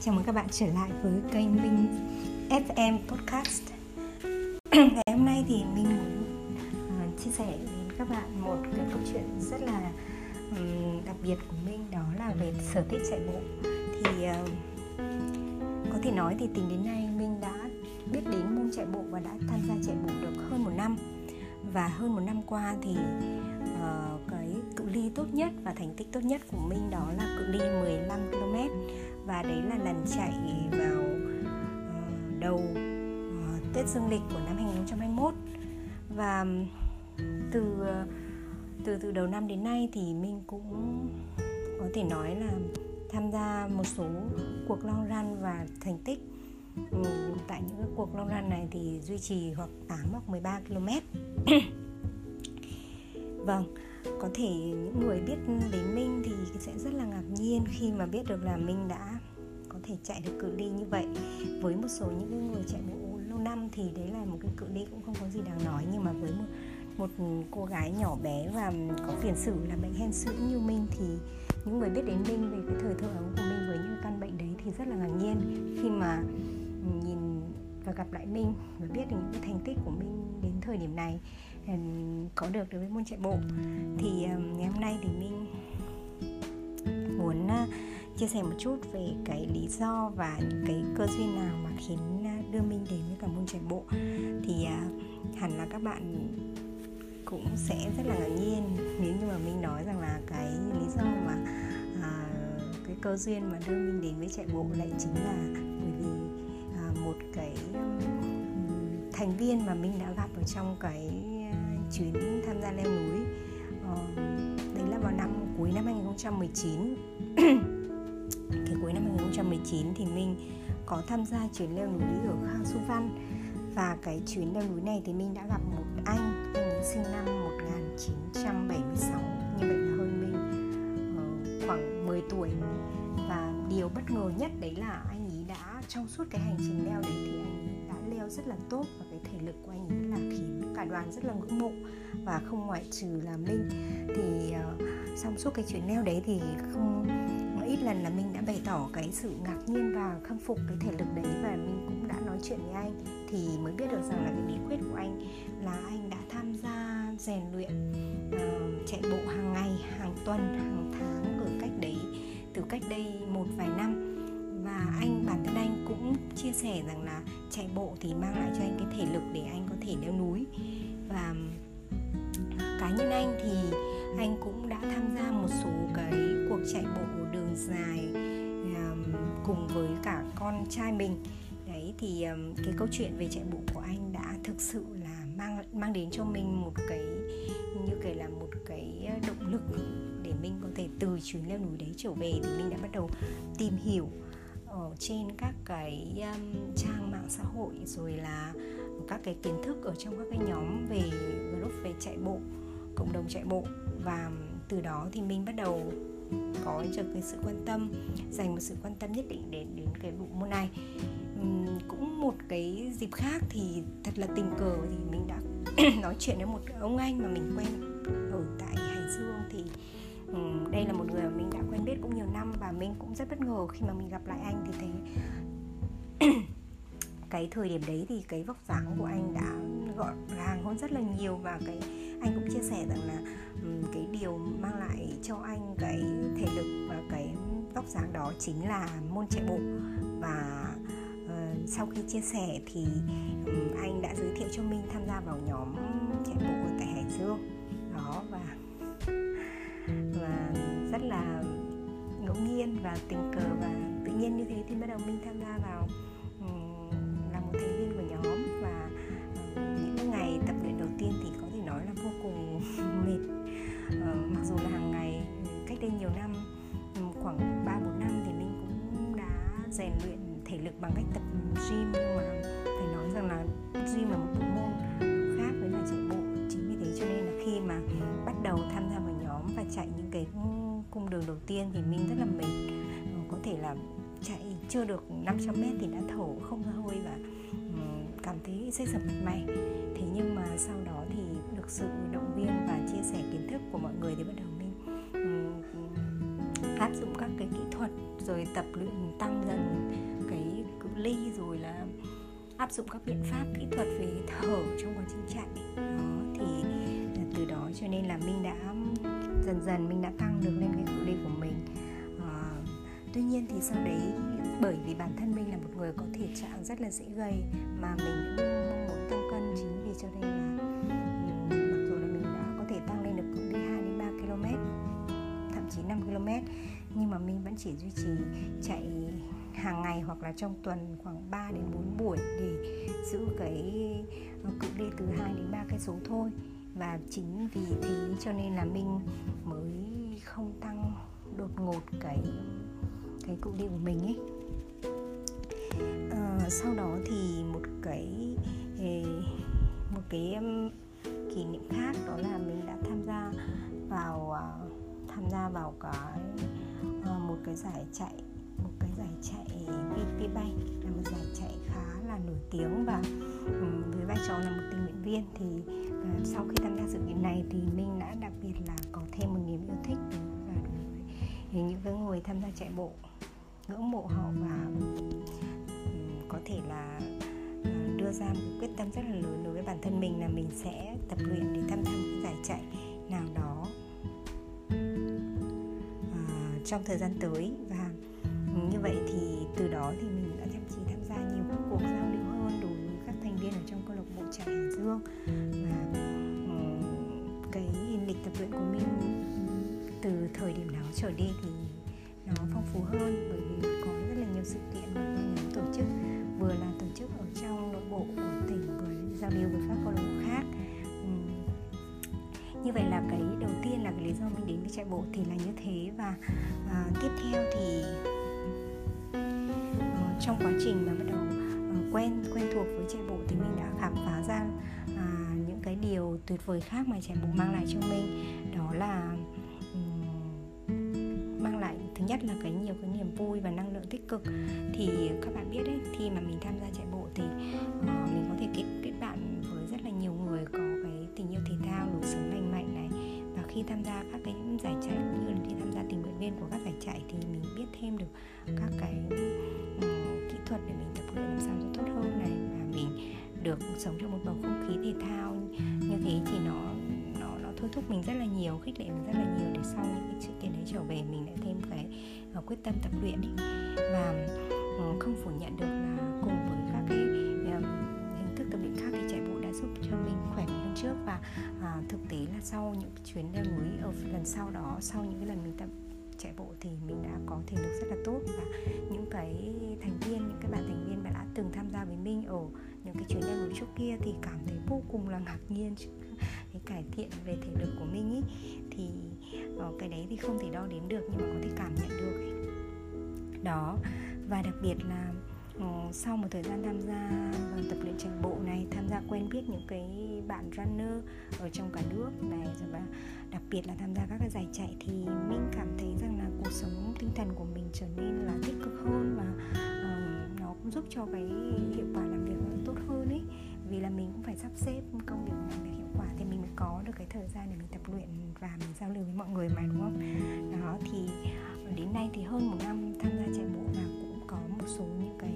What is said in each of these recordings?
Chào mừng các bạn trở lại với kênh Minh FM Podcast. Ngày hôm nay thì mình muốn uh, chia sẻ đến các bạn một cái câu chuyện rất là um, đặc biệt của mình Đó là về sở thích chạy bộ. Thì uh, có thể nói thì tính đến nay mình đã biết đến môn chạy bộ và đã tham gia chạy bộ được hơn một năm. Và hơn một năm qua thì uh, cái cự ly tốt nhất và thành tích tốt nhất của mình đó là cự ly 15 km và đấy là lần chạy vào ờ, đầu ờ, Tết Dương lịch của năm 2021 và từ ờ, từ từ đầu năm đến nay thì mình cũng có thể nói là tham gia một số cuộc long run và thành tích. Ừ, tại những cuộc long run này thì duy trì hoặc 8 hoặc 13 km vâng có thể những người biết đến Minh thì sẽ rất là ngạc nhiên khi mà biết được là Minh đã có thể chạy được cự ly như vậy. Với một số những người chạy bộ lâu năm thì đấy là một cái cự ly cũng không có gì đáng nói. Nhưng mà với một một cô gái nhỏ bé và có tiền sử là bệnh hen suyễn như Minh thì những người biết đến Minh về cái thời thơ ấu của Minh với những căn bệnh đấy thì rất là ngạc nhiên khi mà nhìn và gặp lại Minh và biết được những cái thành tích của Minh đến thời điểm này có được đối với môn chạy bộ. Thì ngày hôm nay thì mình muốn chia sẻ một chút về cái lý do và những cái cơ duyên nào mà khiến đưa mình đến với cả môn chạy bộ. Thì à, hẳn là các bạn cũng sẽ rất là ngạc nhiên nếu như mà mình nói rằng là cái lý do mà à, cái cơ duyên mà đưa mình đến với chạy bộ lại chính là bởi vì à, một cái thành viên mà mình đã gặp ở trong cái chuyến tham gia leo núi. Ờ, đấy là vào năm cuối năm 2019 cái cuối năm 2019 thì mình có tham gia chuyến leo núi ở Khang Su Văn và cái chuyến leo núi này thì mình đã gặp một anh anh ấy sinh năm 1976 như vậy là hơn mình uh, khoảng 10 tuổi. Và điều bất ngờ nhất đấy là anh ấy đã trong suốt cái hành trình leo đấy thì anh ấy đã leo rất là tốt và cái thể lực của anh ấy là khiến cả đoàn rất là ngưỡng mộ và không ngoại trừ là mình thì ờ, uh, trong suốt cái chuyến leo đấy thì không ít lần là mình đã bày tỏ cái sự ngạc nhiên và khâm phục cái thể lực đấy và mình cũng đã nói chuyện với anh. Thì mới biết được rằng là cái bí quyết của anh là anh đã tham gia rèn luyện uh, chạy bộ hàng ngày hàng tuần hàng tháng ở cách đấy từ cách đây một vài năm anh bản thân anh cũng chia sẻ rằng là chạy bộ thì mang lại cho anh cái thể lực để anh có thể leo núi. Và cá nhân anh thì anh cũng đã tham gia một số cái cuộc chạy bộ đường dài um, cùng với cả con trai mình. Đấy thì um, cái câu chuyện về chạy bộ của anh đã thực sự là mang mang đến cho mình một cái như kể là một cái động lực để mình có thể từ chuyến leo núi đấy trở về. Thì mình đã bắt đầu tìm hiểu ở trên các cái um, trang mạng xã hội rồi là các cái kiến thức ở trong các cái nhóm về group về chạy bộ cộng đồng chạy bộ. Và từ đó thì mình bắt đầu có được cái sự quan tâm dành một sự quan tâm nhất định đến đến cái bộ môn này. Uhm, cũng một cái dịp khác thì thật là tình cờ thì mình đã nói chuyện với một ông anh mà mình quen ở tại đây là một người mà mình đã quen biết cũng nhiều năm và mình cũng rất bất ngờ khi mà mình gặp lại anh thì thấy cái thời điểm đấy thì cái vóc dáng của anh đã gọn gàng hơn rất là nhiều và cái anh cũng chia sẻ rằng là cái điều mang lại cho anh cái thể lực và cái vóc dáng đó chính là môn chạy bộ. Và uh, sau khi chia sẻ thì um, anh đã giới thiệu cho mình tham gia vào nhóm chạy bộ tại Hải Dương. Đó và và rất là ngẫu nhiên và tình cờ và tự nhiên như thế thì bắt đầu mình tham gia vào là một thành viên của nhóm và những ngày tập luyện đầu tiên thì có thể nói là vô cùng mệt. Ờ, mặc dù là hàng ngày cách đây nhiều năm khoảng 3 4 năm thì mình cũng đã rèn luyện thể lực bằng cách tập gym, nhưng mà phải nói rằng là gym là một bộ môn khác với là chạy bộ. Chính vì thế cho nên là khi mà bắt đầu tham gia vào nhóm và chạy những cái cung đường đầu tiên thì mình rất là mệt. Ừ, có thể là chạy chưa được 500 mét thì đã thở không ra hơi và ừ, cảm thấy xây sập mặt mày thế nhưng mà sau đó thì được sự động viên và chia sẻ kiến thức của mọi người thì bắt đầu mình ừ, áp dụng các cái kỹ thuật rồi tập luyện tăng dần cái cự ly rồi là áp dụng các biện pháp kỹ thuật về thở trong quá trình chạy. Đó, thì à, từ đó cho nên là mình đã dần dần mình đã tăng được lên cái cự ly của mình. À, tuy nhiên thì sau đấy bởi vì bản thân mình là một người có thể trạng rất là dễ gầy mà mình cũng mong muốn tăng cân chính vì cho nên là mặc dù là mình đã có thể tăng lên được cự ly 2 đến 3 km thậm chí 5 km nhưng mà mình vẫn chỉ duy trì chạy hàng ngày hoặc là trong tuần khoảng 3 đến 4 buổi để giữ cái ờ, cự ly từ 2 đến 3 cây số thôi và chính vì thế cho nên là mình mới không tăng đột ngột cái cái cự đi của mình ấy. À, sau đó thì một cái ờ, một cái kỷ niệm khác đó là mình đã tham gia vào ờ, tham gia vào cái một cái giải chạy giải chạy VP Bank là một giải chạy khá là nổi tiếng và với vai trò là một tình nguyện viên. Thì ờ, sau khi tham gia sự kiện này thì mình đã đặc biệt là có thêm một niềm yêu thích và những cái người tham gia chạy bộ, ngưỡng mộ họ và có thể là ờ, đưa ra một quyết tâm rất là lớn đối với bản thân mình là mình sẽ tập luyện để tham gia một cái giải chạy nào đó ờ, trong thời gian tới. Và như vậy thì từ đó thì mình đã chăm chỉ tham gia nhiều các cuộc giao lưu hơn đối với các thành viên ở trong câu lạc bộ chạy Hải Dương. Và ờ, cái lịch tập luyện của mình ừ, từ thời điểm đó trở đi thì nó phong phú hơn bởi vì có rất là nhiều sự kiện mà nhóm tổ chức vừa là tổ chức ở trong nội bộ của tỉnh vừa giao lưu với các câu lạc bộ khác. Ừ. Như vậy là cái đầu tiên là cái lý do mình đến với chạy bộ thì là như thế. Và à, tiếp theo thì trong quá trình mà bắt đầu uh, quen quen thuộc với chạy bộ thì mình đã khám phá ra uh, những cái điều tuyệt vời khác mà chạy bộ mang lại cho mình. Đó là um, mang lại thứ nhất là cái nhiều cái niềm vui và năng lượng tích cực. Thì các bạn biết đấy khi mà mình tham gia chạy bộ thì uh, mình có thể kết kết bạn với rất là nhiều người có cái tình yêu thể thao lối sống lành mạnh này. Và khi tham gia các cái giải chạy như là khi tham gia tình nguyện viên của các giải chạy thì mình biết thêm được các cái thuật để mình tập luyện làm sao cho tốt hơn này và mình được sống trong một bầu không khí thể thao như thế thì nó nó nó thôi thúc mình rất là nhiều khích lệ mình rất là nhiều để sau những cái sự kiện đấy trở về mình lại thêm cái uh, quyết tâm tập luyện ấy. và uh, không phủ nhận được là cùng với các cái um, hình thức tập luyện khác thì chạy bộ đã giúp cho mình khỏe mạnh hơn trước và uh, thực tế là sau những chuyến leo núi ở lần sau đó sau những cái lần mình tập chạy bộ thì mình đã có thể lực rất là tốt và những cái thành viên, những cái bạn thành viên mà đã từng tham gia với mình ở những cái chuyến leo núi trước kia thì cảm thấy vô cùng là ngạc nhiên cái cải thiện về thể lực của mình ý thì ờ, cái đấy thì không thể đo đếm được nhưng mà có thể cảm nhận được ấy. đó, và đặc biệt là ờ, sau một thời gian tham gia vào tập luyện chạy bộ này, tham gia quen biết những cái bạn runner ở trong cả nước này, rồi và đặc biệt là tham gia các cái giải chạy thì mình cảm thấy rằng là cuộc sống tinh thần của mình trở nên là tích cực hơn và uh, nó cũng giúp cho cái hiệu quả làm việc nó tốt hơn ấy. Vì là mình cũng phải sắp xếp công việc làm việc hiệu quả thì mình mới có được cái thời gian để mình tập luyện và mình giao lưu với mọi người mà đúng không? Đó thì đến nay thì hơn một năm tham gia chạy bộ và cũng có một số những cái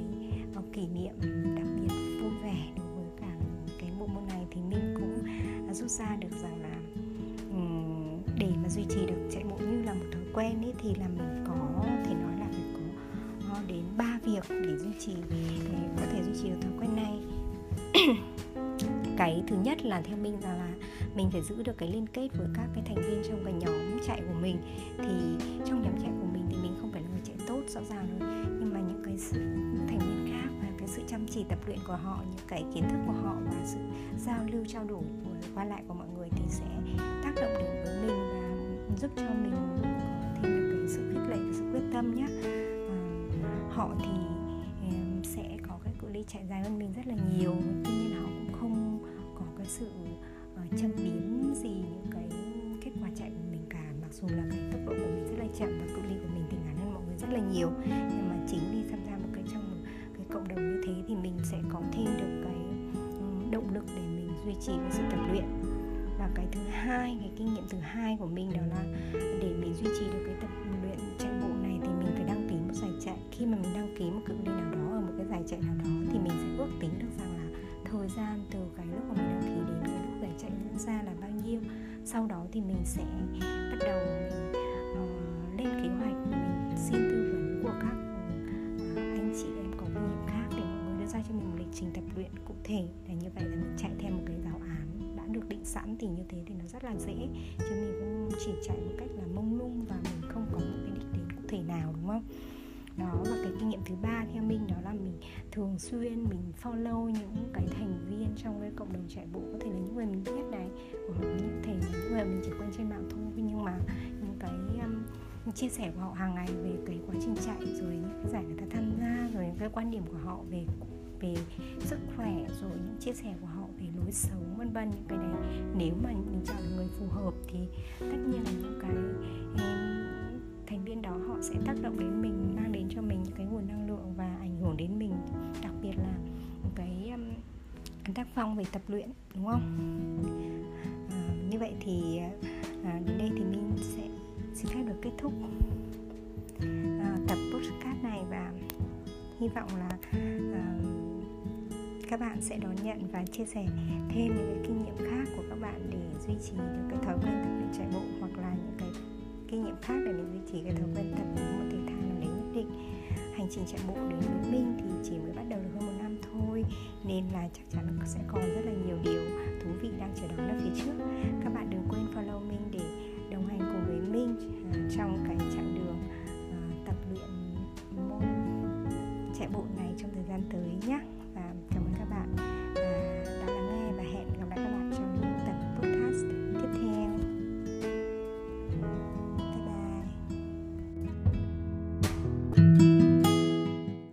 uh, kỷ niệm đặc biệt vui vẻ đối với cả cái bộ môn này thì mình cũng rút ra được rằng là quen ấy thì là mình có thể nói là phải có ờ, đến 3 việc để duy trì để có thể duy trì được thói quen này. Cái thứ nhất là theo mình là, là mình phải giữ được cái liên kết với các cái thành viên trong cái nhóm chạy của mình. Thì trong nhóm chạy của mình thì mình không phải là người chạy tốt rõ ràng rồi nhưng mà những cái sự thành viên khác và cái sự chăm chỉ tập luyện của họ những cái kiến thức của họ và sự giao lưu trao đổi qua lại của mọi người thì sẽ tác động đến với mình và giúp cho mình sự sự quyết tâm nhé à, ờ, họ thì sẽ có cái cự ly chạy dài hơn mình rất là nhiều. Tuy nhiên họ cũng không có cái sự uh, châm biếm gì những cái kết quả chạy của mình cả. Mặc dù là cái tốc độ của mình rất là chậm và cự ly của mình thì ngắn hơn mọi người rất là nhiều. Nhưng mà chính vì tham gia một cái trong một cái cộng đồng như thế thì mình sẽ có thêm được cái ừ, động lực để mình duy trì cái sự tập luyện. Và cái thứ hai cái kinh nghiệm thứ hai của mình đó là để mình duy trì được cái tập ừ, khi mà mình đăng ký một cự ly nào đó ở một cái giải chạy nào đó thì mình sẽ ước tính được rằng là thời gian từ cái lúc mà mình đăng ký đến cái lúc giải chạy diễn ra là bao nhiêu. Sau đó thì mình sẽ bắt đầu mình uh, lên kế hoạch mình xin tư vấn của các uh, anh chị em có kinh nghiệm khác để mọi người đưa ra cho mình một lịch trình tập luyện cụ thể. Là như vậy là mình chạy theo một cái giáo án đã được định sẵn thì như thế thì nó rất là dễ. Chứ mình cũng chỉ chạy một cách là mông lung và mình không có một cái đích đến cụ thể nào đúng không? Đó và cái kinh nghiệm thứ ba theo mình đó là mình thường xuyên mình follow những cái thành viên trong cái cộng đồng chạy bộ. Có thể là những người mình biết này hoặc là những thể những người mình chỉ quen trên mạng thôi. Nhưng mà những cái um, chia sẻ của họ hàng ngày về cái quá trình chạy rồi những cái giải người ta tham gia rồi những cái quan điểm của họ về về sức khỏe rồi những chia sẻ của họ về lối sống vân vân những cái đấy. Nếu mà mình chọn được người phù hợp thì tất nhiên là những cái thành viên đó họ sẽ tác động đến mình mang đến cho mình những cái nguồn năng lượng và ảnh hưởng đến mình đặc biệt là cái um, tác phong về tập luyện đúng không? À, như vậy thì à, đến đây thì mình sẽ xin phép được kết thúc à, tập podcast này và hy vọng là à, các bạn sẽ đón nhận và chia sẻ thêm những cái kinh nghiệm khác của các bạn để duy trì được cái thói quen tập luyện chạy bộ hoặc là những cái kinh nghiệm khác để mình duy trì cái thói quen tập một thể thao nào đấy nhất định hành trình chạy bộ đến với mình thì chỉ mới bắt đầu được hơn một năm thôi. Nên là chắc chắn sẽ còn rất là nhiều điều thú vị đang chờ đón ở phía trước. Các bạn